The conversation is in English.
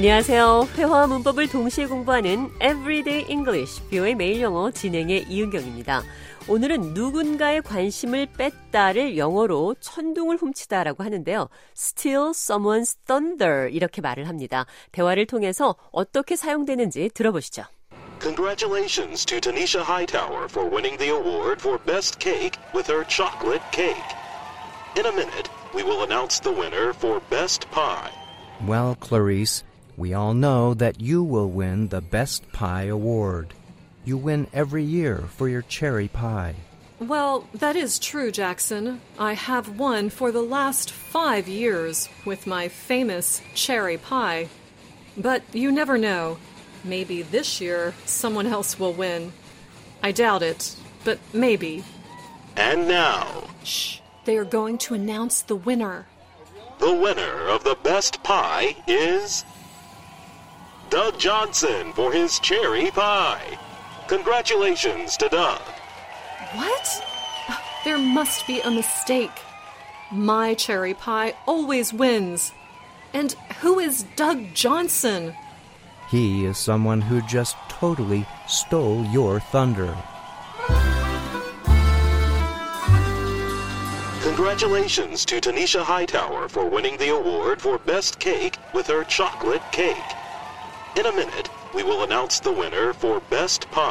안녕하세요. 회화와 문법을 동시에 공부하는 Everyday English, 뷰의 매일 영어 진행의 이은경입니다. 오늘은 누군가의 관심을 뺐다를 영어로 천둥을 훔치다라고 하는데요. steal someone's thunder 이렇게 말을 합니다. 대화를 통해서 어떻게 사용되는지 들어보시죠. Congratulations to Tanisha Hightower for winning the award for Best Cake with her chocolate cake. In a minute, we will announce the winner for Best Pie. Well, Clarice, we all know that you will win the Best Pie Award. You win every year for your cherry pie. Well, that is true, Jackson. I have won for the last five years with my famous cherry pie. But you never know. Maybe this year someone else will win. I doubt it, but maybe. And now, Shh. They are going to announce the winner. the winner of the Best Pie is Doug Johnson for his cherry pie. Congratulations to Doug. What? There must be a mistake. My cherry pie always wins. And who is Doug Johnson? He is someone who just totally stole your thunder. Congratulations to Tanisha Hightower for winning the award for Best Cake with her chocolate cake. In a minute, we will announce the winner for Best Pie.